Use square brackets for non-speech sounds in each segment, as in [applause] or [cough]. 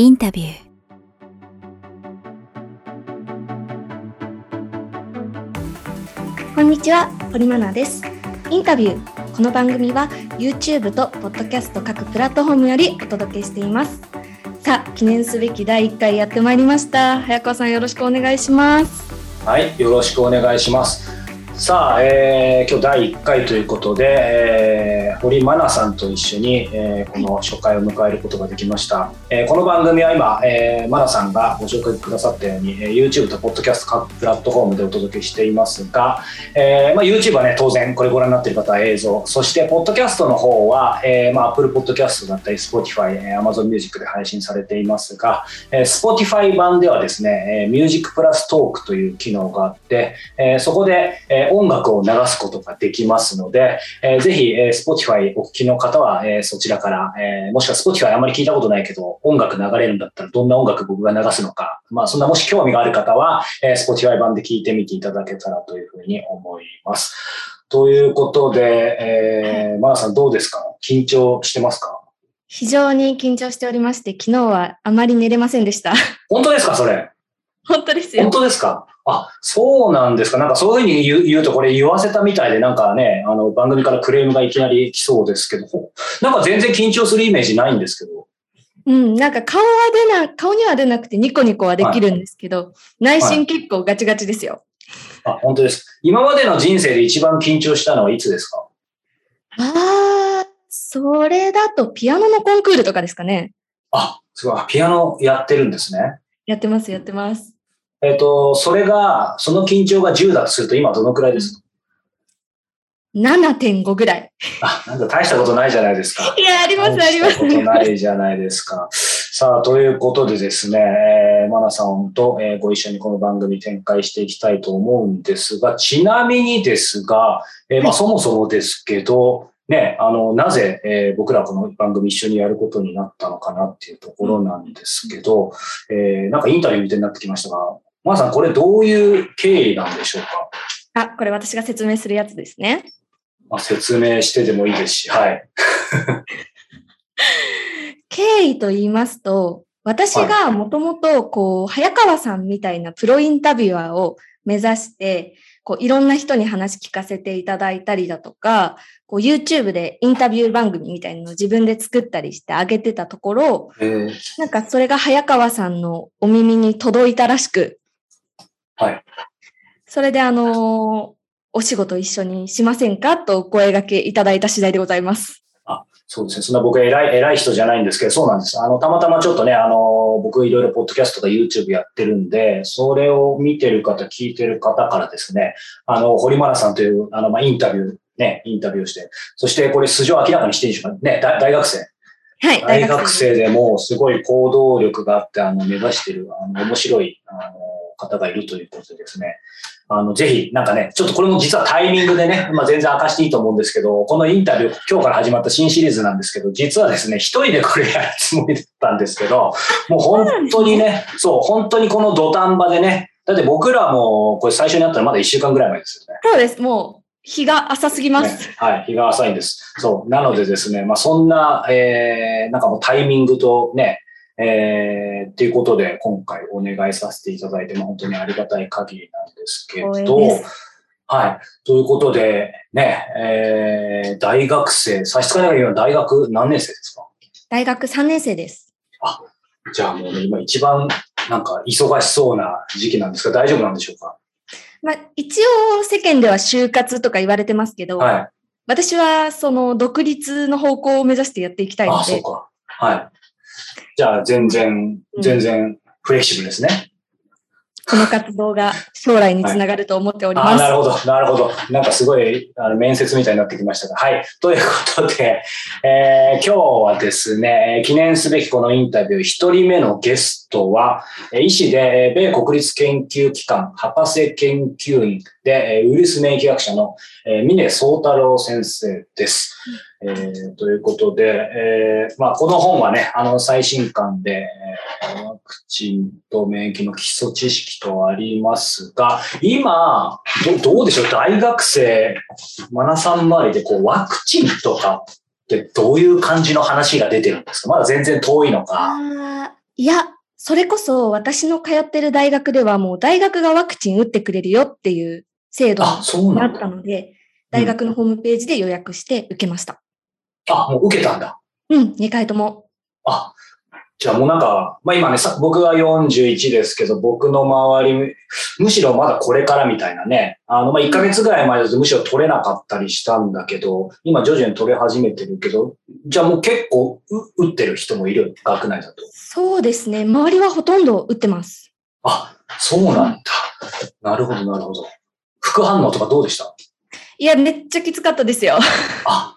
インタビューこんにちは、堀真奈です。インタビュー。この番組は YouTube と Podcast 各プラットフォームよりお届けしています。さあ、記念すべき第1回やってまいりました。早川さんよろしくお願いします。はい、よろしくお願いします。さあ、えー今日第1回ということで、えー堀真奈さんと一緒に、えーこの初回を迎えることができました。えーこの番組は今、えー、真奈さんがご紹介くださったように、えー YouTube と Podcast 各プラットフォームでお届けしていますが、えーまあ、YouTube はね、当然これご覧になっている方は映像、そして Podcast の方は、えーまあ、Apple Podcast だったり Spotify、えー Amazon Music で配信されていますが、えー Spotify 版ではですね、えー、Music プラストークという機能があって、えーそこで、えー音楽を流すことができますので、えーぜひ、えー Spotify お聞きの方は、えーそちらから、えーもしくは Spotify あまり聞いたことないけど、音楽流れるんだったらどんな音楽僕が流すのか、まあそんなもし興味がある方は、えー Spotify 版で聞いてみていただけたらというふうに思います。ということで、えー、マナさんどうですか？緊張してますか？非常に緊張しておりまして、昨日はあまり寝れませんでした。本当ですかそれ？[laughs] 本当です本よ。当ですか？あ、そうなんですか。なんかそういうふうに言うとこれ言わせたみたいで、なんかね、あの番組からクレームがいきなり来そうですけど、なんか全然緊張するイメージないんですけど。うん、なんか顔は出な、顔には出なくてニコニコはできるんですけど、内心結構ガチガチですよ。あ、本当です。今までの人生で一番緊張したのはいつですか？ああ、それだとピアノのコンクールとかですかね。あ、すごい。ピアノやってるんですね。やってます、やってます。えっ、と、それが、その緊張が10だとすると今どのくらいですか？7.5ぐらい。あ、なんか大したことないじゃないですか。[laughs] いや、あります、あります。大したことないじゃないですか。さあ、ということでですね、えー、マナさんと、えーご一緒にこの番組展開していきたいと思うんですが、ちなみにですが、えーまあ、そもそもですけど、ね、あの、なぜ、えー僕らこの番組一緒にやることになったのかなっていうところなんですけど、えーなんかインタビューみたいになってきましたが、マナさん、これどういう経緯なんでしょうか？あ、これ私が説明するやつですね。まあ、説明してでもいいですし、はい。[laughs] 経緯と言いますと、私がもともと、こう、早川さんみたいなプロインタビュアーを目指して、こう、いろんな人に話聞かせていただいたりだとか、こう、YouTube でインタビュー番組みたいなのを自分で作ったりしてあげてたところ、えーなんかそれが早川さんのお耳に届いたらしく、はい。それであのーお仕事一緒にしませんか？とお声掛けいただいた次第でございます。そうですね。そんな僕偉い、偉い人じゃないんですけど、そうなんです。あの、たまたまちょっとね、あの、僕いろいろポッドキャストとか YouTube やってるんで、それを見てる方、聞いてる方からですね、あの、堀真奈さんという、あの、まあ、インタビュー、ね、インタビューをして、そしてこれ素性を明らかにしていいでしょうかね、大大学生。はい、大学生でもすごい行動力があって、あの、目指してる、あの、面白い、あの、方がいるということでですね。あの、ぜひ、なんかね、ちょっとこれも実はタイミングでね、まあ全然明かしていいと思うんですけど、このインタビュー、今日から始まった新シリーズなんですけど、実はですね、一人でこれやるつもりだったんですけど、もう本当にね、そう、本当にこの土壇場でね、だって僕らもこれ最初にやったらまだ1週間ぐらい前ですよね。そうです。もう、日が浅すぎます。ねはい、日が浅いんです。そう。なのでですね、まあそんな、えー、なんかもうタイミングとね、えー、っていうことで今回お願いさせていただいて、まあ本当にありがたい限りなんですけど、はい。ということで、ね、えー、大学生、差し支えないけど大学何年生ですか？大学3年生です。じゃあもうね、今一番なんか忙しそうな時期なんですが、大丈夫なんでしょうか？まあ、一応世間では就活とか言われてますけど、はい。私はその独立の方向を目指してやっていきたいのあ、そうで、か。はい。じゃあ全然、うん全然フレキシブルですね。この活動が将来につながると思っております。なるほど、なるほど。なんかすごいあの面接みたいになってきましたが。はい。ということで、[laughs] えー今日はですね、記念すべきこのインタビュー、一人目のゲストは、えー医師で、えー米国立研究機関博士研究員で、えーウイルス免疫学者の、えー峰宗太郎先生です。えーということで、えーまあ、この本はね、あの、最新刊で、えーワクチンと免疫の基礎知識とありますが、今、どどうでしょう？大学生、マナさん周りでこう、ワクチンとかってどういう感じの話が出てるんですか？まだ全然遠いのか。いや、それこそ私の通ってる大学ではもう大学がワクチン打ってくれるよっていう制度になったので、大学のホームページで予約して受けました。あ、もう受けたんだ。うん、2回とも。あ、じゃあもうなんか、まあ今ね、僕は41ですけど、僕の周り、むしろまだこれからみたいなね、あの、まあ1ヶ月ぐらい前だとむしろ取れなかったりしたんだけど、今徐々に取れ始めてるけど、じゃあもう結構打ってる人もいる、学内だと。そうですね。周りはほとんど打ってます。あ、そうなんだ。なるほど、なるほど。副反応とかどうでした？いや、めっちゃきつかったですよ。あ、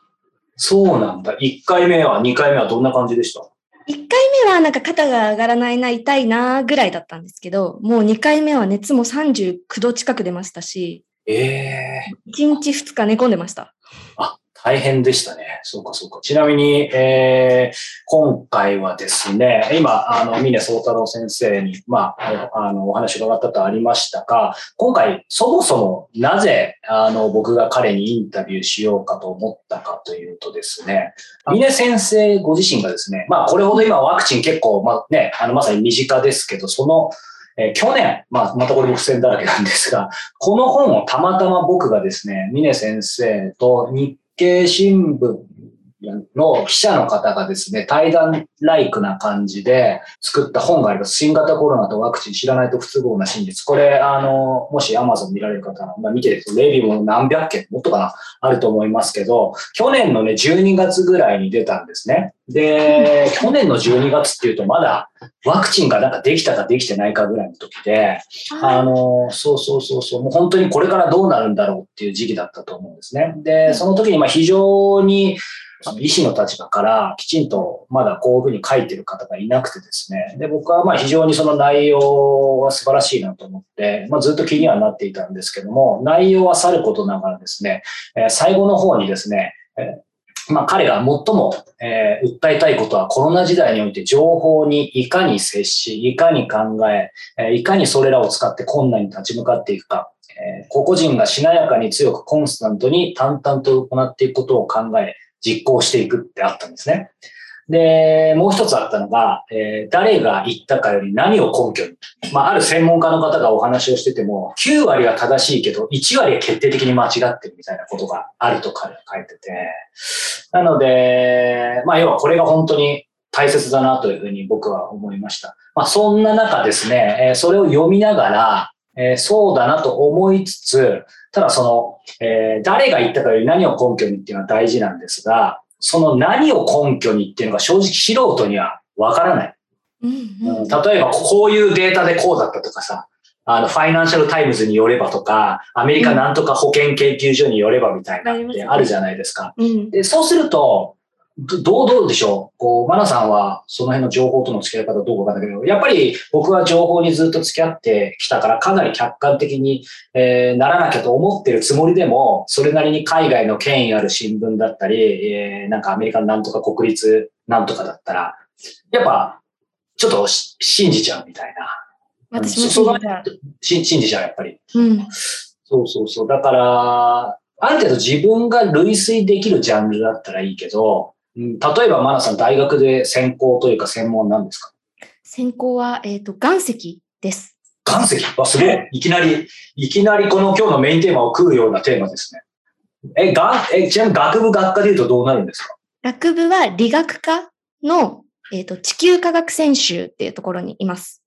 そうなんだ。1回目は、2回目はどんな感じでした？1回目はなんか肩が上がらないな、痛いなぐらいだったんですけど、もう2回目は熱も39度近く出ましたし、ええー。1日2日寝込んでました。あ、大変でしたね。そうか、そうか。ちなみに、えー、今回はですね、今、あの、峰宗太郎先生に、まあ、あの、お話伺ったとありましたが、今回、そもそもなぜ、あの、僕が彼にインタビューしようかと思ったかというとですね、峰先生ご自身がですね、まあ、これほど今ワクチン結構、まあね、あの、まさに身近ですけど、その、えー、去年、まあ、またこれも付箋だらけなんですが、この本をたまたま僕がですね、峰先生と日経新聞。の記者の方がですね、対談ライクな感じで作った本があります。新型コロナとワクチン知らないと不都合な真実。これ、あの、もし Amazon 見られる方は、まあ、見てると、レビューも何百件、もっとかな、あると思いますけど、去年のね、12月ぐらいに出たんですね。で、去年の12月っていうと、まだワクチンがなんかできたかできてないかぐらいの時で、あの、そうそうそうそう、もう本当にこれからどうなるんだろうっていう時期だったと思うんですね。で、その時にまあ非常に、医師の立場からきちんとまだこういうふうに書いてる方がいなくてですね。で、僕はまあ非常にその内容は素晴らしいなと思って、まあずっと気にはなっていたんですけども、内容はさることながらですね、え最後の方にですね、えまあ、彼が最も、えー、訴えたいことはコロナ時代において情報にいかに接し、いかに考え、えー、いかにそれらを使って困難に立ち向かっていくか、えー、個々人がしなやかに強くコンスタントに淡々と行っていくことを考え、実行していくってあったんですね。で、もう一つあったのが、えー、誰が言ったかより何を根拠に。まあ、ある専門家の方がお話をしてても、9割は正しいけど、1割は決定的に間違ってるみたいなことがあると彼は書いてて。なので、まあ、要はこれが本当に大切だなというふうに僕は思いました。まあ、そんな中ですね、え、それを読みながら、えー、そうだなと思いつつ、ただその、えー、誰が言ったかより何を根拠にっていうのは大事なんですが、その何を根拠にっていうのが正直素人にはわからない。うん、うん、例えばこういうデータでこうだったとかさ、あの、ファイナンシャルタイムズによればとか、アメリカなんとか保険研究所によればみたいなってあるじゃないですか。でそうすると、どう、どうでしょう？こう、マナさんはその辺の情報との付き合い方どうかわかんないけど、やっぱり僕は情報にずっと付き合ってきたから、かなり客観的に、えー、ならなきゃと思ってるつもりでも、それなりに海外の権威ある新聞だったり、えー、なんかアメリカのなんとか国立なんとかだったら、やっぱ、ちょっと信じちゃうみたいな。私も信じちゃう。信じちゃう、やっぱり。うん。そうそうそう。だから、ある程度自分が類推できるジャンルだったらいいけど、例えば、マナさん、大学で専攻というか専門なんですか？専攻は、えっ、ー、と、岩石です。岩石？あ、すごい。いきなり、いきなりこの今日のメインテーマを食うようなテーマですね。え、がえちなみに学部学科で言うとどうなるんですか？学部は理学科の、えっ、ー、と、地球科学専修っていうところにいます。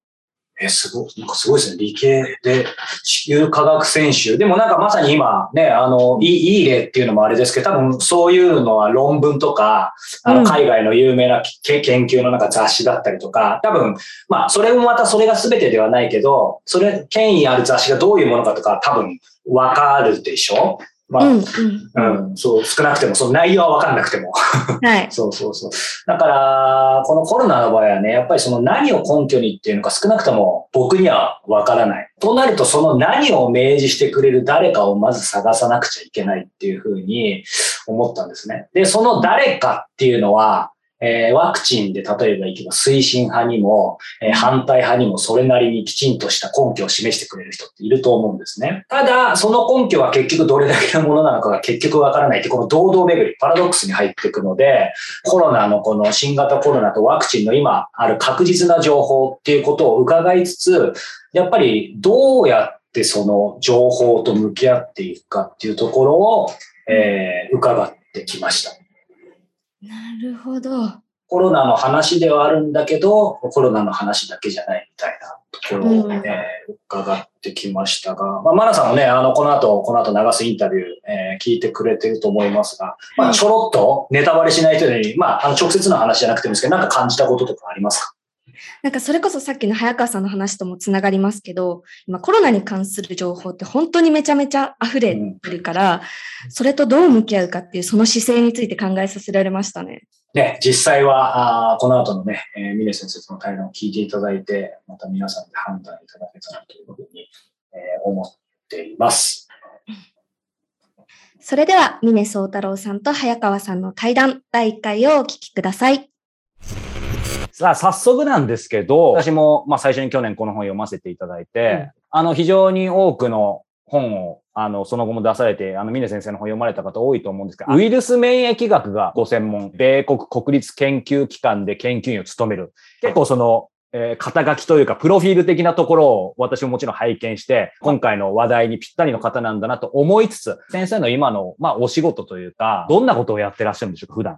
え、すごい、なんかすごいですね。理系で地球科学選手。でもなんかまさに今ね、あの、いいいい例っていうのもあれですけど、多分そういうのは論文とか、あの、海外の有名な、研究のなんか雑誌だったりとか、多分、まあ、それもまたそれが全てではないけど、それ、権威ある雑誌がどういうものかとか多分わかるでしょまあ、うん、うん、そう、少なくても、その内容はわかんなくても。はい。[laughs] そうそうそう。だから、このコロナの場合はね、やっぱりその何を根拠にっていうのか少なくとも僕にはわからない。となると、その何を明示してくれる誰かをまず探さなくちゃいけないっていうふうに思ったんですね。で、その誰かっていうのは、えー、ワクチンで例えばいけば推進派にも、えー、反対派にもそれなりにきちんとした根拠を示してくれる人っていると思うんですね。ただ、その根拠は結局どれだけのものなのかが結局わからないって、この堂々巡り、パラドックスに入っていくので、コロナのこの新型コロナとワクチンの今ある確実な情報っていうことを伺いつつ、やっぱりどうやってその情報と向き合っていくかっていうところを、えー、伺ってきました。なるほど。コロナの話ではあるんだけど、コロナの話だけじゃないみたいなところを、ね、うん、伺ってきましたが、まあ、マナさんもね、あの、この後、この後流すインタビュー、えー、聞いてくれてると思いますが、まあ、ちょろっとネタバレしない人に、まあ、あの、直接の話じゃなくてもいいですけど、なんか感じたこととかありますか？なんかそれこそさっきの早川さんの話ともつながりますけど、今コロナに関する情報って本当にめちゃめちゃ溢れてるから、うん、それとどう向き合うかっていうその姿勢について考えさせられましたね。ね、実際は、あこの後のね、えー、峰先生との対談を聞いていただいて、また皆さんで判断いただけたらというふうに、えー、思っています。それでは、峰宗太郎さんと早川さんの対談第1回をお聞きください。さあ、早速なんですけど、私も、まあ、最初に去年この本読ませていただいて、うん、あの、非常に多くの本を、あの、その後も出されて、あの、峰先生の本読まれた方多いと思うんですけど、ウイルス免疫学がご専門、米国国立研究機関で研究員を務める。結構その、えー、肩書きというか、プロフィール的なところを私ももちろん拝見して、今回の話題にぴったりの方なんだなと思いつつ、先生の今の、まあ、お仕事というか、どんなことをやってらっしゃるんでしょうか、普段。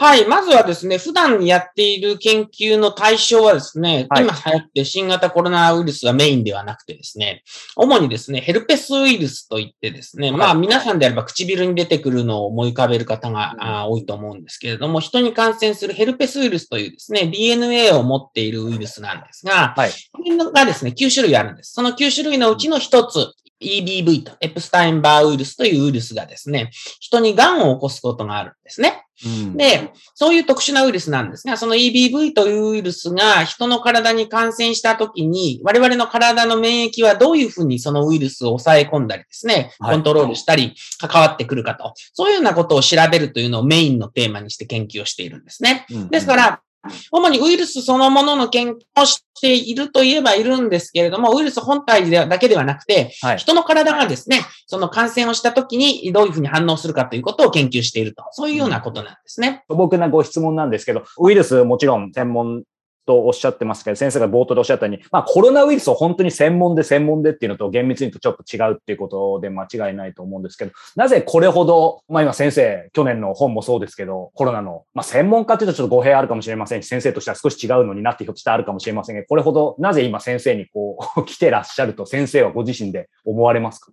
はい。まずはですね、普段やっている研究の対象はですね、はい、今流行って新型コロナウイルスがメインではなくてですね、主にですね、ヘルペスウイルスといってですね、はい、まあ皆さんであれば唇に出てくるのを思い浮かべる方が、多いと思うんですけれども、人に感染するヘルペスウイルスというですね、DNA を持っているウイルスなんですが、はい、これがですね、9種類あるんです。その9種類のうちの1つ、EBV と、エプスタインバーウイルスというウイルスがですね、人に癌を起こすことがあるんですね。うん、で、そういう特殊なウイルスなんですが、その EBV というウイルスが人の体に感染したときに、我々の体の免疫はどういうふうにそのウイルスを抑え込んだりですね、コントロールしたり、関わってくるかと、そういうようなことを調べるというのをメインのテーマにして研究をしているんですね。ですから、[laughs] 主にウイルスそのものの研究をしているといえばいるんですけれども、ウイルス本体だけではなくて、はい、人の体がですね、その感染をした時にどういうふうに反応するかということを研究していると、そういうようなことなんですね。素朴なご質問なんですけど、ウイルスもちろん専門とおっしゃってますけど、先生が冒頭でおっしゃったように、まあコロナウイルスを本当に専門で専門でっていうのと厳密に言うとちょっと違うっていうことで間違いないと思うんですけど、なぜこれほど、まあ今先生、去年の本もそうですけど、コロナの、まあ専門家っていうとちょっと語弊あるかもしれませんし、先生としては少し違うのになってひょっとしたらあるかもしれませんが、これほどなぜ今先生にこう [laughs] 来てらっしゃると先生はご自身で思われますか？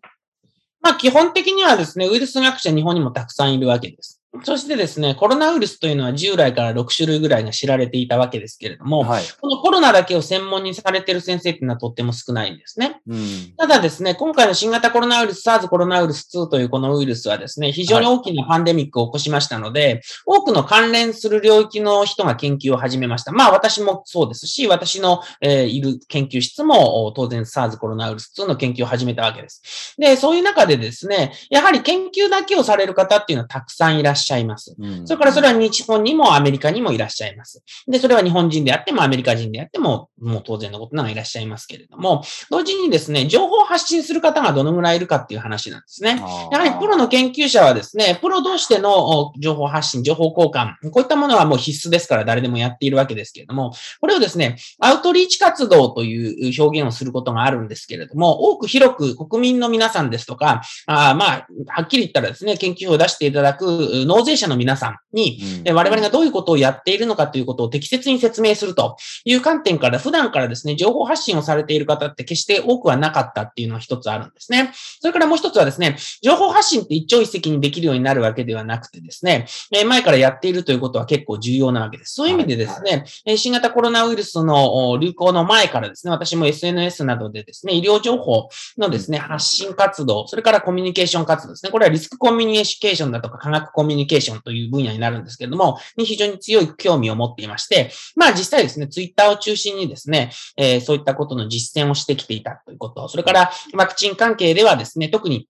まあ基本的にはですね、ウイルス学者日本にもたくさんいるわけです。そしてですね、コロナウイルスというのは従来から6種類ぐらいが知られていたわけですけれども、はい、このコロナだけを専門にされている先生っていうのはとっても少ないんですね。うん、ただですね、今回の新型コロナウイルス SARS コロナウイルス2というこのウイルスはですね、非常に大きなパンデミックを起こしましたので、はい、多くの関連する領域の人が研究を始めました。まあ私もそうですし、私の、えー、いる研究室も当然 SARS コロナウイルス2の研究を始めたわけです。で、そういう中でですね、やはり研究だけをされる方っていうのはたくさんいらっしゃいます。うんそれからそれは日本にもアメリカにもいらっしゃいます。で、それは日本人であってもアメリカ人であっても、もう当然のことながいらっしゃいますけれども、同時にですね、情報を発信する方がどのぐらいいるかっていう話なんですね。やはりプロの研究者はですね、プロ同士での情報発信、情報交換、こういったものはもう必須ですから誰でもやっているわけですけれども、これをですね、アウトリーチ活動という表現をすることがあるんですけれども、多く広く国民の皆さんですとか、あまあ、はっきり言ったらですね、研究を出していただく納税者の皆さんに、うん、我々がどういうことをやっているのかということを適切に説明するという観点から、普段からですね、情報発信をされている方って決して多くはなかったっていうのは一つあるんですね。それからもう一つはですね、情報発信って一朝一夕にできるようになるわけではなくてですね、前からやっているということは結構重要なわけです。そういう意味でですね、新型コロナウイルスの流行の前からですね、私も SNS などでですね、医療情報のですね、発信活動、それからコミュニケーション活動ですね。これはリスクコミュニケーションだとか科学コミュニケーションケーションという分野になるんですけれども、に非常に強い興味を持っていまして、まあ実際ですね、ツイッターを中心にですね、えー、そういったことの実践をしてきていたということ、それからワクチン関係ではですね、特に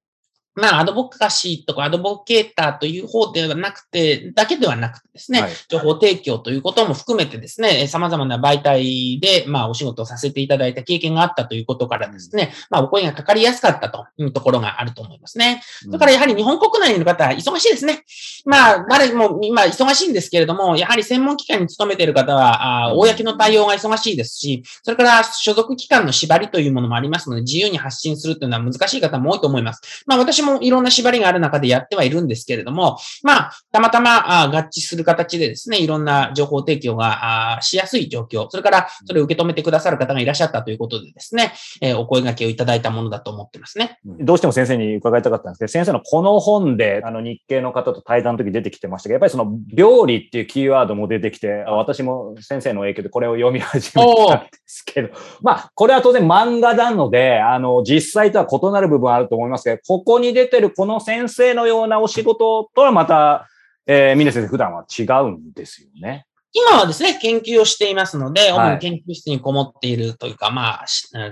まあ、アドボカシーとかアドボケーターという方ではなくて、だけではなくてですね、はい、情報提供ということも含めてですね、様々な媒体で、まあ、お仕事をさせていただいた経験があったということからですね、まあ、お声がかかりやすかったというところがあると思いますね。だからやはり日本国内の方は忙しいですね。まあ、誰も今忙しいんですけれども、やはり専門機関に勤めている方は、あ公の対応が忙しいですし、それから所属機関の縛りというものもありますので、自由に発信するというのは難しい方も多いと思います。まあ、私もいろんな縛りがある中でやってはいるんですけれども、まあ、たまたまあ合致する形でですね、いろんな情報提供がしやすい状況、それからそれを受け止めてくださる方がいらっしゃったということでですね、えー、お声掛けをいただいたものだと思ってますね。どうしても先生に伺いたかったんですけど、先生のこの本で、あの日系の方と対談の時出てきてましたけど、やっぱりその料理っていうキーワードも出てきて、私も先生の影響でこれを読み始めたんですけど、まあ、これは当然漫画なので、あの、実際とは異なる部分あると思いますけど、ここに出てるこの先生のようなお仕事とはまた、えー、峰先生普段は違うんですよね。今はですね、研究をしていますので、主に研究室にこもっているというか、まあ、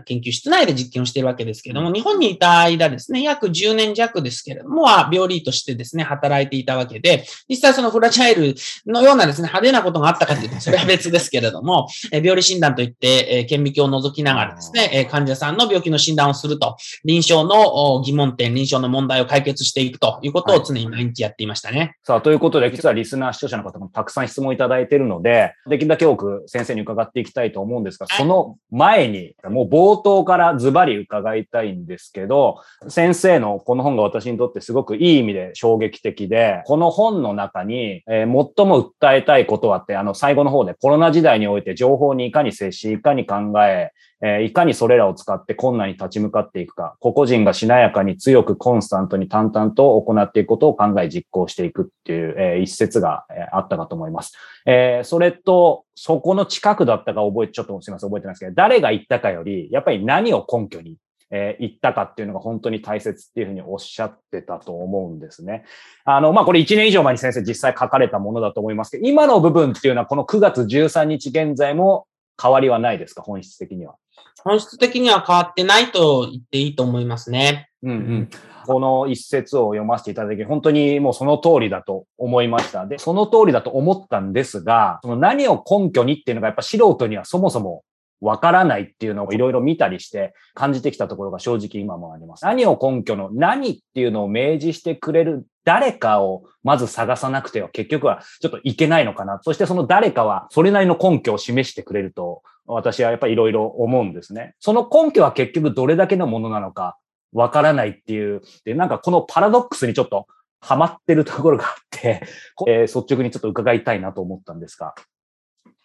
研究室内で実験をしているわけですけれども、日本にいた間ですね、約10年弱ですけれども、病理としてですね、働いていたわけで、実際そのフラチャイルのようなですね、派手なことがあったかというと、それは別ですけれども、病理診断といって、顕微鏡を覗きながらですね、患者さんの病気の診断をすると、臨床の疑問点、臨床の問題を解決していくということを常に毎日やっていましたね。さあ、ということで、実はリスナー視聴者の方もたくさん質問いただいているので、できるだけ多く先生に伺っていきたいと思うんですが、その前に、もう冒頭からズバリ伺いたいんですけど、先生のこの本が私にとってすごくいい意味で衝撃的で、この本の中に、えー、最も訴えたいことはって、あの最後の方でコロナ時代において情報にいかに接し、いかに考え、え、いかにそれらを使って困難に立ち向かっていくか、個々人がしなやかに強くコンスタントに淡々と行っていくことを考え実行していくっていう、え、一節が、あったかと思います。え、それと、そこの近くだったか覚えて、ちょっとすみません、覚えてないですけど、誰が言ったかより、やっぱり何を根拠にえー、言ったかっていうのが本当に大切っていうふうにおっしゃってたと思うんですね。あの、まあ、これ1年以上前に先生実際書かれたものだと思いますけど、今の部分っていうのはこの9月13日現在も変わりはないですか？本質的には。本質的には変わってないと言っていいと思いますね。うんうん。この一節を読ませていただき、本当にもうその通りだと思いました。で、その通りだと思ったんですが、その何を根拠にっていうのがやっぱ素人にはそもそもわからないっていうのをいろいろ見たりして感じてきたところが正直今もあります。何を根拠の何っていうのを明示してくれる誰かをまず探さなくては結局はちょっといけないのかな。そしてその誰かはそれなりの根拠を示してくれると私はやっぱりいろいろ思うんですね。その根拠は結局どれだけのものなのかわからないっていう、で、なんかこのパラドックスにちょっとハマってるところがあって、えー、率直にちょっと伺いたいなと思ったんですが。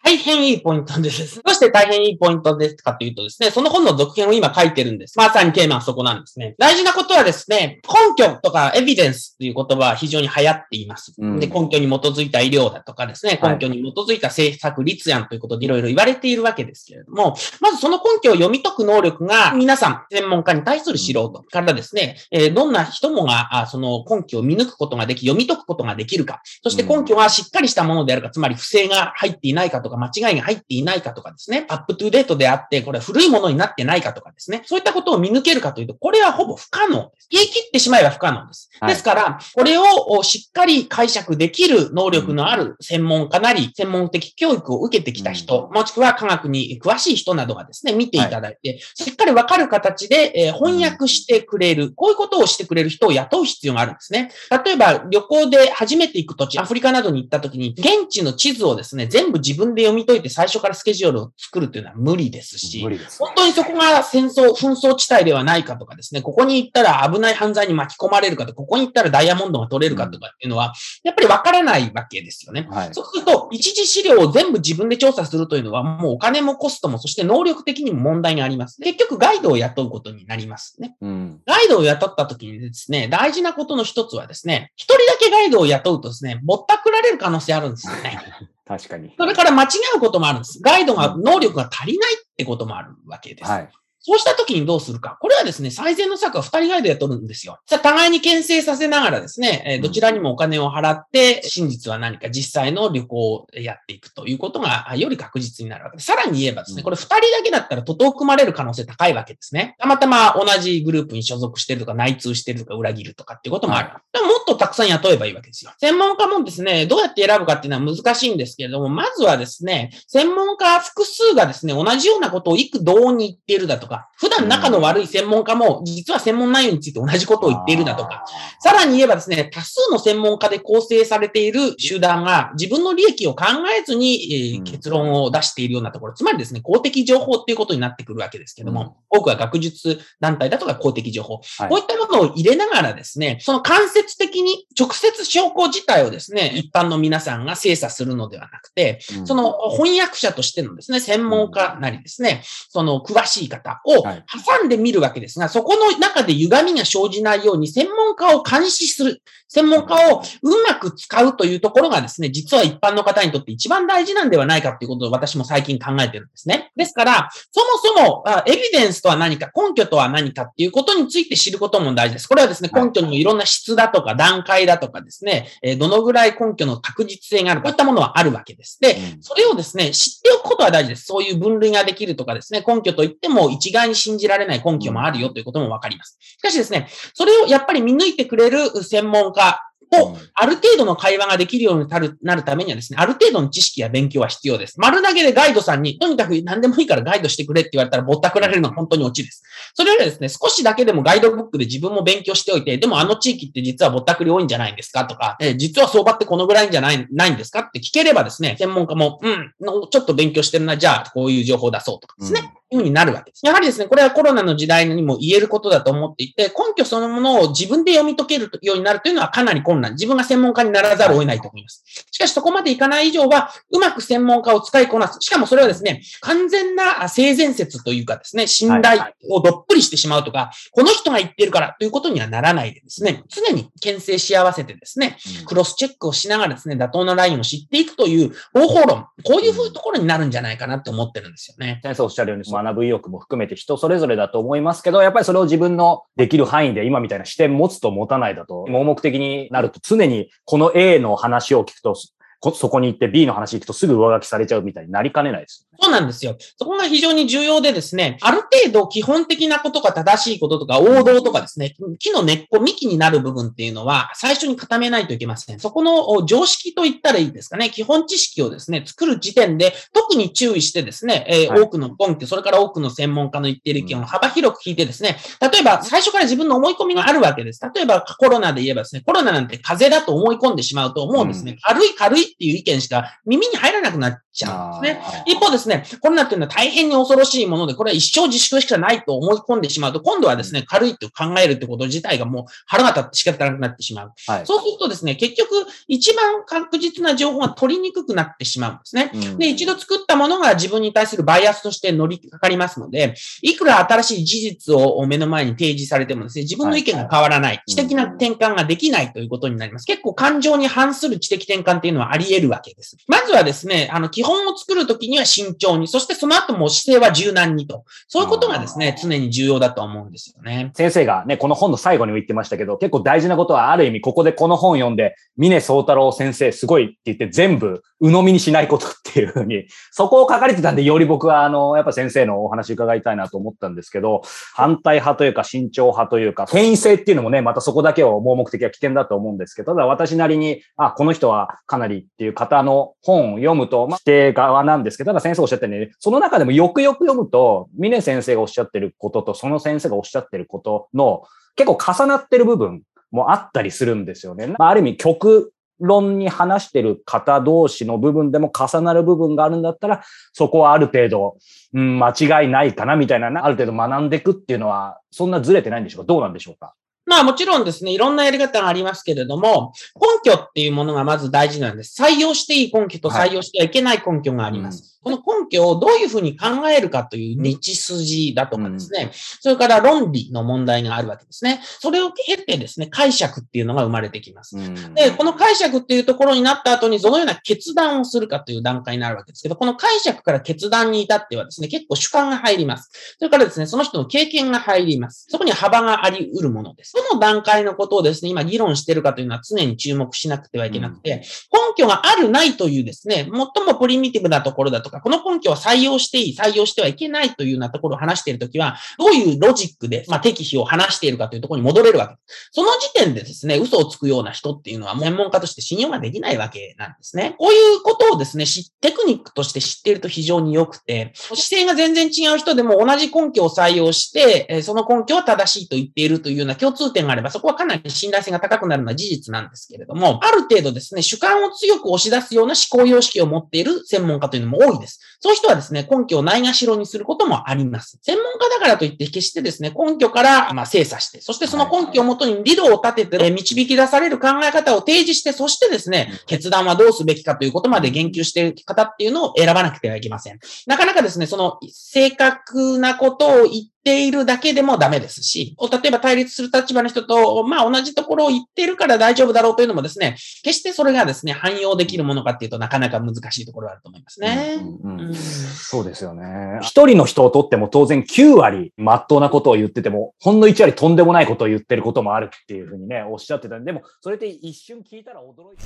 大変いいポイントです。[laughs] どうして大変いいポイントですかというとですね、その本の続編を今書いてるんです。まさにテーマはそこなんですね。大事なことはですね、根拠とかエビデンスという言葉は非常に流行っています。うん、で、根拠に基づいた医療だとかですね、根拠に基づいた政策立案ということでいろいろ言われているわけですけれども、まずその根拠を読み解く能力が皆さん、専門家に対する素人からですね、えー、どんな人もがその根拠を見抜くことができ、読み解くことができるか、そして根拠がしっかりしたものであるか、つまり不正が入っていないかとか間違いが入っていないかとかですね、アップトゥーデートであって、これ古いものになってないかとかですね、そういったことを見抜けるかというと、これはほぼ不可能です。言い切ってしまえば不可能です。はい、ですから、これをしっかり解釈できる能力のある専門家なり、専門的教育を受けてきた人、もしくは科学に詳しい人などがですね、見ていただいて、はい、しっかりわかる形で、え翻訳してくれる、こういうことをしてくれる人を雇う必要があるんですね。例えば、旅行で初めて行く土地、アフリカなどに行った時に、現地の地図をですね、全部自分で読み解いて最初からスケジュールを作るっていうのは無理ですし、本当にそこが戦争、紛争地帯ではないかとかですね、ここに行ったら危ない犯罪に巻き込まれるかとか、ここに行ったらダイヤモンドが取れるかとかっていうのは、やっぱりわからないわけですよね。はい、そうすると、一次資料を全部自分で調査するというのは、もうお金もコストも、そして能力的にも問題があります。結局、ガイドを雇うことになりますね。うん、ガイドを雇った時にですね、大事なことの一つはですね、一人だけガイドを雇うとですね、ぼったくられる可能性あるんですよね。[laughs] 確かに。それから間違うこともあるんです。ガイドが、能力が足りないってこともあるわけです。はい。そうした時にどうするか。これはですね、最善の策は二人ガイドやっとるんですよ。さあ、互いに牽制させながらですね、えー、どちらにもお金を払って、真実は何か実際の旅行をやっていくということが、より確実になるわけです。さらに言えばですね、これ二人だけだったら徒党を組まれる可能性高いわけですね。たまたま同じグループに所属してるとか、内通してるとか、裏切るとかっていうこともある。でももっとたくさん雇えばいいわけですよ。専門家もですね、どうやって選ぶかっていうのは難しいんですけれども、まずはですね、専門家複数がですね、同じようなことを幾度に言っているだとか、普段仲の悪い専門家も、実は専門内容について同じことを言っているだとか、さらに言えばですね、多数の専門家で構成されている集団が自分の利益を考えずに、えー、結論を出しているようなところ、つまりですね、公的情報っていうことになってくるわけですけども、多くは学術団体だとか公的情報、こういったものを入れながらですね、その間接的に直接証拠自体をですね、一般の皆さんが精査するのではなくて、その翻訳者としてのですね、専門家なりですね、その詳しい方を挟んでみるわけですが、そこの中で歪みが生じないように専門家を監視する、専門家をうまく使うというところがですね、実は一般の方にとって一番大事なんではないかということを私も最近考えてるんですね。ですから、そもそもエビデンスとは何か、根拠とは何かっていうことについて知ることも大事です。これはですね、根拠のいろんな質だとか段階だとかですね、どのぐらい根拠の確実性があるか、こういったものはあるわけです。で、それをですね、知っておくことは大事です。そういう分類ができるとかですね、根拠といっても一概に信じられない根拠もあるよということもわかります。しかしですね、それをやっぱり見抜いてくれる専門家と、ある程度の会話ができるようになるためにはですね、ある程度の知識や勉強は必要です。丸投げでガイドさんに、とにかく何でもいいからガイドしてくれって言われたらぼったくられるのは本当にオチです。それよりですね、少しだけでもガイドブックで自分も勉強しておいて、でもあの地域って実はぼったくり多いんじゃないんですかとか、え実は相場ってこのぐらいんじゃない、ないんですかって聞ければですね、専門家も、うん、ちょっと勉強してるな、じゃあこういう情報出そうとかですね。うんいうふうになるわけです。やはりですね、これはコロナの時代にも言えることだと思っていて、根拠そのものを自分で読み解けるようになるというのはかなり困難。自分が専門家にならざるを得ないと思います。しかしそこまでいかない以上は、うまく専門家を使いこなす。しかもそれはですね、完全な性善説というかですね、信頼をどっぷりしてしまうとか、この人が言ってるからということにはならないでですね、常に牽制し合わせてですね、クロスチェックをしながらですね、妥当なラインを知っていくという方法論、こういうふうところになるんじゃないかなって思ってるんですよね。先生おっしゃるように、学ぶ意欲も含めて人それぞれだと思いますけど、やっぱりそれを自分のできる範囲で今みたいな視点持つと持たないだと、盲目的になると常にこの A の話を聞くと、そこに行って B の話行くとすぐ上書きされちゃうみたいになりかねないです。そうなんですよ。そこが非常に重要でですね、ある程度基本的なことが正しいこととか王道とかですね、木の根っこ、幹になる部分っていうのは最初に固めないといけません。そこの常識と言ったらいいですかね、基本知識をですね、作る時点で特に注意してですね、えーはい、多くの根拠、それから多くの専門家の言っている意見を幅広く聞いてですね、例えば最初から自分の思い込みがあるわけです。例えばコロナで言えばですね、コロナなんて風邪だと思い込んでしまうと、もうですね、軽い軽いっていう意見しか耳に入らなくなっちゃうんですね。一方ですね、コロナっていうのは大変に恐ろしいもので、これは一生自粛しかないと思い込んでしまうと、今度はですね、軽いと考えるってこと自体がもう腹が立って仕方なくなってしまう。はい、そうするとですね、結局、一番確実な情報が取りにくくなってしまうんですね。うん、で、一度作ったものが自分に対するバイアスとして乗りかかりますので、いくら新しい事実を目の前に提示されてもですね、自分の意見が変わらない、知的な転換ができないということになります。結構感情に反する知的転換っていうのはあり得るわけです。まずはですね、あの、基本を作るときには慎重に、そしてその後も姿勢は柔軟にと。そういうことがですね、常に重要だと思うんですよね。先生がね、この本の最後にも言ってましたけど、結構大事なことはある意味、ここでこの本読んで、峰宗太郎先生すごいって言って全部鵜呑みにしないことっていうふうに、そこを書かれてたんで、より僕はあの、やっぱ先生のお話伺いたいなと思ったんですけど、反対派というか慎重派というか、権威性っていうのもね、またそこだけを盲目的は危険だと思うんですけど、ただ私なりに、あ、この人はかなりっていう方の本を読むと、まあ、否定側なんですけど、ただ先生おっしゃったように、その中でもよくよく読むと、峰先生がおっしゃってることと、その先生がおっしゃってることの、結構重なってる部分もあったりするんですよね。まあ、ある意味、極論に話してる方同士の部分でも重なる部分があるんだったら、そこはある程度、うん、間違いないかなみたいな、ある程度学んでいくっていうのは、そんなずれてないんでしょうか？どうなんでしょうか？まあもちろんですね、いろんなやり方がありますけれども、根拠っていうものがまず大事なんです。採用していい根拠と採用してはいけない根拠があります。この根拠をどういうふうに考えるかという道筋だとかですね、うん、それから論理の問題があるわけですね。それを経てですね、解釈っていうのが生まれてきます。うん、で、この解釈っていうところになった後にどのような決断をするかという段階になるわけですけど、この解釈から決断に至ってはですね、結構主観が入ります。それからですね、その人の経験が入ります。そこに幅があり得るものです。どの段階のことをですね、今議論しているかというのは常に注目しなくてはいけなくて、根拠があるないというですね、最もプリミティブなところだととか、この根拠は採用していい、採用してはいけないというようなところを話しているときは、どういうロジックで、まあ、適否を話しているかというところに戻れるわけです。その時点でですね、嘘をつくような人っていうのは専門家として信用ができないわけなんですね。こういうことをですね、テクニックとして知っていると非常に良くて、姿勢が全然違う人でも同じ根拠を採用して、その根拠は正しいと言っているというような共通点があれば、そこはかなり信頼性が高くなるのは事実なんですけれども、ある程度ですね、主観を強く押し出すような思考様式を持っている専門家というのも多いです。そういう人はですね、根拠をないがしろにすることもあります。専門家だからといって決してですね、根拠からま精査して、そしてその根拠をもとに理論を立てて導き出される考え方を提示して、そしてですね、決断はどうすべきかということまで言及している方っていうのを選ばなくてはいけません。なかなかですね、その正確なことを言っているだけでもダメですし、例えば対立する立場の人と、まあ同じところを言っているから大丈夫だろうというのもですね、決してそれがですね、汎用できるものかっていうとなかなか難しいところがあると思いますね。うんうんうん、そうですよね。一人の人をとっても当然9割真っ当なことを言ってても、ほんの1割とんでもないことを言ってることもあるっていうふうにね、おっしゃってたんで、でもそれって一瞬聞いたら驚いて。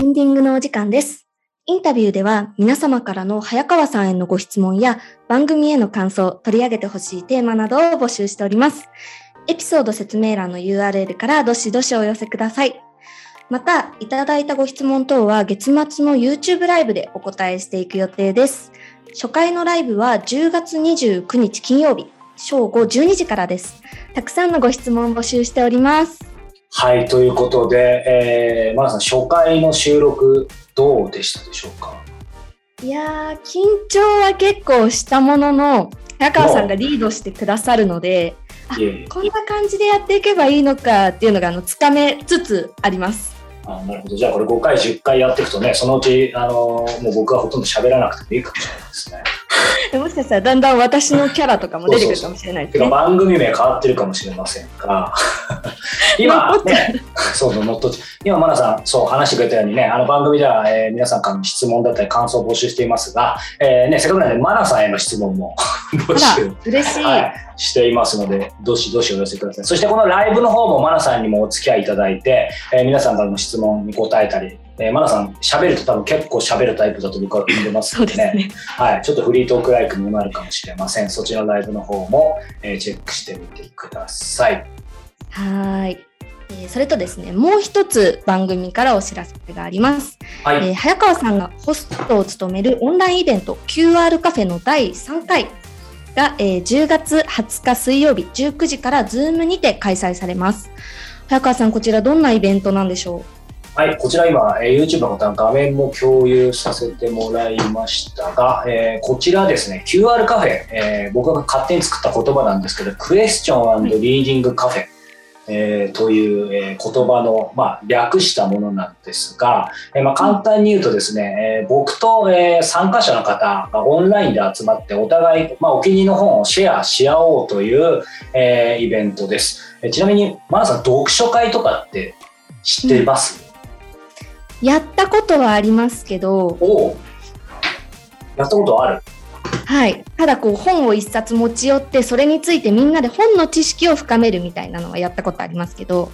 エンディングのお時間です。インタビューでは皆様からの早川さんへのご質問や番組への感想、取り上げてほしいテーマなどを募集しております。エピソード説明欄の URL からどしどしお寄せください。また、いただいたご質問等は月末の YouTube ライブでお答えしていく予定です。初回のライブは10月29日金曜日、正午12時からです。たくさんのご質問募集しております。はい、ということで、えー、マナさん、初回の収録どうでしたでしょうか？いや緊張は結構したものの早川さんがリードしてくださるのであこんな感じでやっていけばいいのかっていうのがあのつかめつつあります。あなるほどじゃあこれ5回10回やっていくとねそのうちあのもう僕はほとんど喋らなくてもいいかもしれないですね。[laughs] もしかしたらだんだん私のキャラとかも出てくるかもしれないですね。番組名変わってるかもしれませんが、[laughs] 今、ね、そうそう、ノット今、マナさん、そう話してくれたようにね、あの番組では、えー、皆さんからの質問だったり感想を募集していますが、えーね、せっかくなので、マナさんへの質問も [laughs] 募集嬉しい、はい、していますので、どしどしお寄せください。そしてこのライブの方もマナさんにもお付き合いいただいて、えー、皆さんからの質問に答えたり、えー、マナさん、喋ると多分結構喋るタイプだと僕は踏んでますのでねね、はい、ちょっとフリートークライクになるかもしれません。そちらのライブの方も、えー、チェックしてみてください。はい。えー、それとですね、もう一つ番組からお知らせがあります。はい、えー、早川さんがホストを務めるオンラインイベント QR カフェの第3回が、えー、10月20日水曜日19時から Zoom にて開催されます。早川さん、こちらどんなイベントなんでしょう？はい、こちら今、えー、YouTube の方、画面も共有させてもらいましたが、えー、こちらですね、QR カフェ、えー、僕が勝手に作った言葉なんですけど、クエスチョンリーディングカフェ、えー、という、え、言葉の、まあ、略したものなんですが、えまあ、簡単に言うとですね、え、僕と、え、参加者の方がオンラインで集まってお互い、まあ、お気に入りの本をシェアし合おうという、え、イベントです。え、ちなみに、マナさん、読書会とかって知ってます、うんやったことはありますけど。おやったことあるはい。ただこう本を一冊持ち寄ってそれについてみんなで本の知識を深めるみたいなのはやったことありますけど。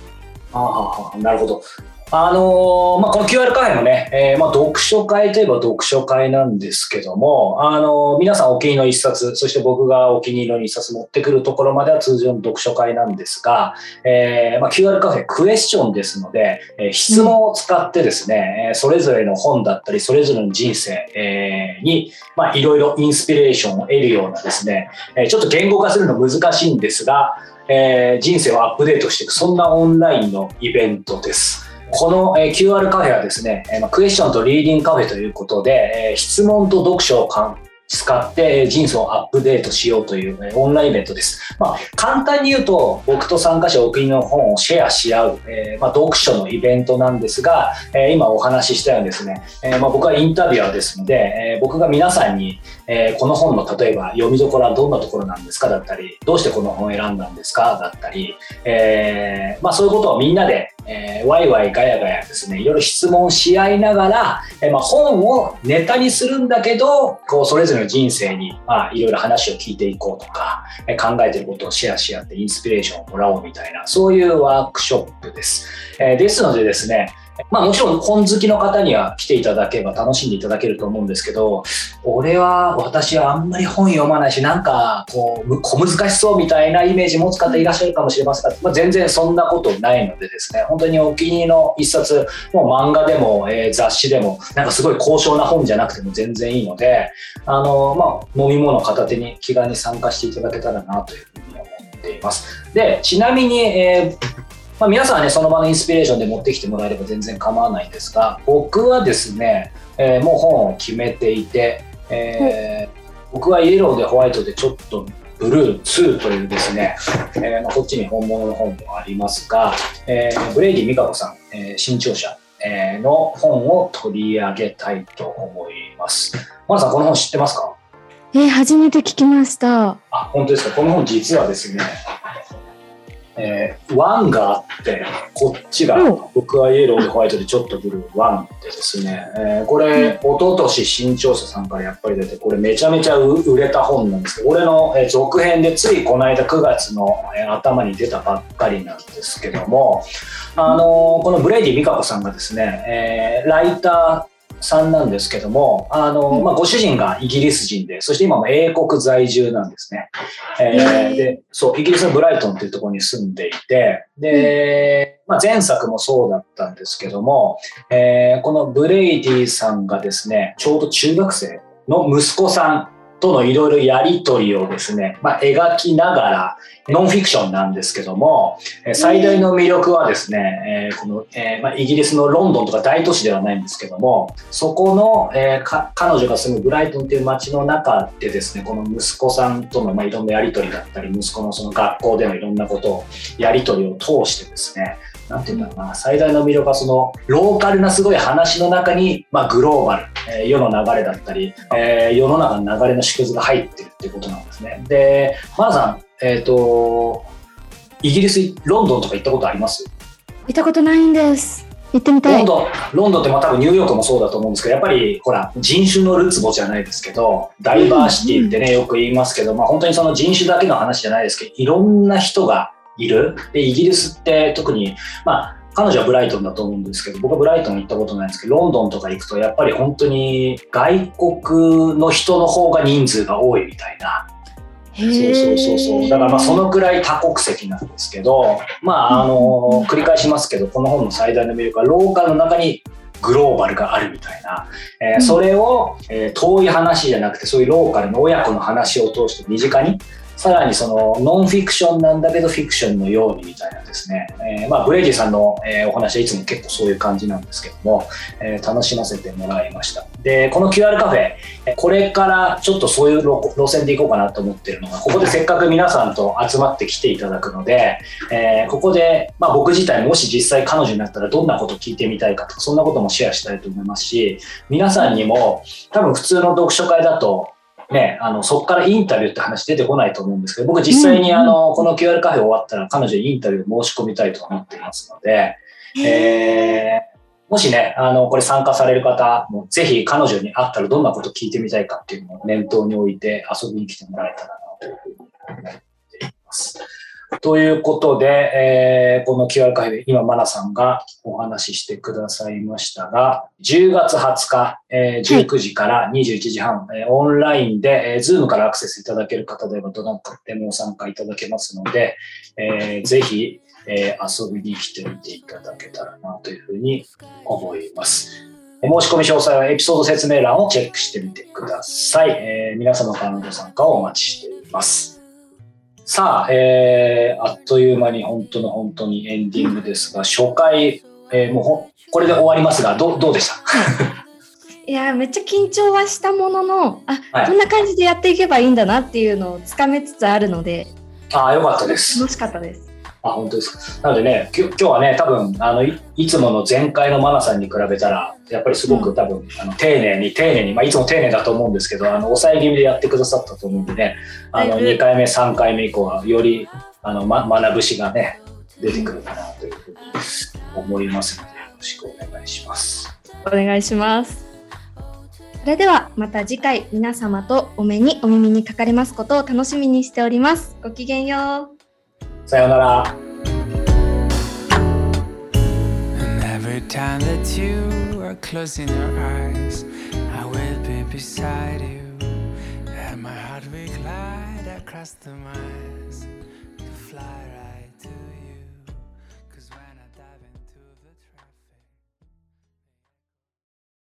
ああ、なるほど。あのー、まあ、この QR カフェもね、えー、まあ、読書会といえば読書会なんですけども、あのー、皆さんお気に入りの一冊、そして僕がお気に入りの一冊持ってくるところまでは通常の読書会なんですが、えまあ、QR カフェクエスチョンですので、え質問を使ってですね、うん、それぞれの本だったり、それぞれの人生、えに、まあ、いろいろインスピレーションを得るようなですね、えちょっと言語化するの難しいんですが、え人生をアップデートしていく、そんなオンラインのイベントです。この QR カフェはですね、クエスチョンとリーディングカフェということで、質問と読書を使って人生をアップデートしようというオンラインイベントです。まあ、簡単に言うと、僕と参加者お国の本をシェアし合う、えー、まあ、読書のイベントなんですが、えー、今お話ししたようにですね、えー、まあ、僕はインタビュアーですので、え僕が皆さんに、えこの本の例えば読みどころはどんなところなんですかだったり、どうしてこの本を選んだんですかだったり、えまあ、そういうことをみんなで、えワイワイガヤガヤですね、いろいろ質問し合いながら、えまあ、本をネタにするんだけど、こうそれぞれの人生に、まあ、いろいろ話を聞いていこうとか、え考えてることをシェアし合ってインスピレーションをもらおうみたいな、そういうワークショップです。えですのでですね、まあもちろん本好きの方には来ていただければ楽しんでいただけると思うんですけど、俺は、私はあんまり本読まないし、なんかこう、小難しそうみたいなイメージ持つ方いらっしゃるかもしれませんが、まあ、全然そんなことないのでですね、本当にお気に入りの一冊、もう漫画でも、えー、雑誌でも、なんかすごい高尚な本じゃなくても全然いいので、あの、まあ飲み物片手に気軽に参加していただけたらなというふうに思っています。で、ちなみに、えーまあ、皆さんはね、その場のインスピレーションで持ってきてもらえれば全然構わないんですが、僕はですね、えー、もう本を決めていて、えー、僕はイエローでホワイトでちょっとブルー2というですね、えーまあ、こっちに本物の本もありますが、えー、ブレイディ・ミカコさん、えー、新潮社、えー、の本を取り上げたいと思います。マナさん、この本知ってますか？えー、初めて聞きました。あ、本当ですか？この本実はですね、えー、ワンがあってこっちが僕はイエローでホワイトでちょっとブルーワンでですね、えー、これ一昨年新潮社さんからやっぱり出てこれめちゃめちゃ売れた本なんですけどこれの続編でついこの間9月の頭に出たばっかりなんですけどもあのこのブレイディ・ミカコさんがですね、えー、ライターさんなんですけども、あの、まあ、ご主人がイギリス人で、そして今も英国在住なんですね。えー、で、そう、イギリスのブライトンっていうところに住んでいて、で、まあ、前作もそうだったんですけども、えー、このブレイディさんがですね、ちょうど中学生の息子さんとのいろいろやり取りをですね、まあ、描きながら、ノンフィクションなんですけども、最大の魅力はですね、えー、この、えー、まあ、イギリスのロンドンとか大都市ではないんですけども、そこの、えー、彼女が住むブライトンっていう街の中でですね、この息子さんとの、まあ、いろんなやり取りだったり、息子のその学校でのいろんなことを、やり取りを通してですね、なんていうんだろうな、最大の魅力はその、ローカルなすごい話の中に、まあ、グローバル、えー、世の流れだったり、えー、世の中の流れの縮図が入ってるっていうことなんですね。で、マーさん、えっ、ー、と、イギリス、ロンドンとか行ったことあります？行ったことないんです。行ってみたい。ロンドン、ロンドンってまあ多分ニューヨークもそうだと思うんですけど、やっぱりほら、人種のるつぼじゃないですけど、ダイバーシティってね、よく言いますけど、まあ本当にその人種だけの話じゃないですけど、いろんな人がいる。で、イギリスって特に、まあ、彼女はブライトンだと思うんですけど、僕はブライトン行ったことないんですけど、ロンドンとか行くと、やっぱり本当に外国の人の方が人数が多いみたいな。そうそうそうそう。だからまあそのくらい多国籍なんですけど、まああの、繰り返しますけど、この本の最大の魅力は、ローカルの中にグローバルがあるみたいな、えー、それを、えー、遠い話じゃなくてそういうローカルの親子の話を通して身近にさらにそのノンフィクションなんだけどフィクションのようにみたいなですね、えー、まあブレイジーさんの、え、お話はいつも結構そういう感じなんですけども、えー、楽しませてもらいました。で、この QR カフェ、これからちょっとそういう路線で行こうかなと思ってるのが、ここでせっかく皆さんと集まってきていただくので、えー、ここで、まあ僕自体もし実際彼女になったらどんなこと聞いてみたいかとか、そんなこともシェアしたいと思いますし、皆さんにも多分普通の読書会だとね、あの、そこからインタビューって話出てこないと思うんですけど、僕実際にあの、この QR カフェ終わったら彼女にインタビュー申し込みたいと思っていますので、えー、もしね、あの、これ参加される方も、ぜひ彼女に会ったらどんなこと聞いてみたいかっていうのを念頭に置いて遊びに来てもらえたらなというふうに思っています。ということで、えー、この QR 会で今、マナさんがお話ししてくださいましたが、10月20日、えー、19時から21時半、はい、えー、オンラインで、えー、Zoom からアクセスいただける方であれば、どなたでも参加いただけますので、えー、ぜひ、えー、遊びに来てみていただけたらなというふうに思います。申し込み詳細はエピソード説明欄をチェックしてみてください。えー、皆様からのご参加をお待ちしています。さあ、えー、あっという間に本当の本当にエンディングですが、初回、えー、もうこれで終わりますが、どどうでした？[laughs] いや、めっちゃ緊張はしたものの、あ、はい、こんな感じでやっていけばいいんだなっていうのをつかめつつあるので。ああ、よかったです。楽しかったです。あ、本当ですか。なのでね、今日はね、多分あのい、いつもの前回のマナさんに比べたら、やっぱりすごく多分、うん、あの丁寧に、丁寧に、まあ、いつも丁寧だと思うんですけど、あの、抑え気味でやってくださったと思うんでね、あの、2回目、3回目以降は、より、あの、ま、学ぶしがね、出てくるかなというふうに思いますので、よろしくお願いします。お願いします。それではまた次回皆様とお目にお耳にかかれますことを楽しみにしております。ごきげんよう。さようなら。time that you are closing your eyes, I will be beside you. And my heart will glide across the miles to fly right.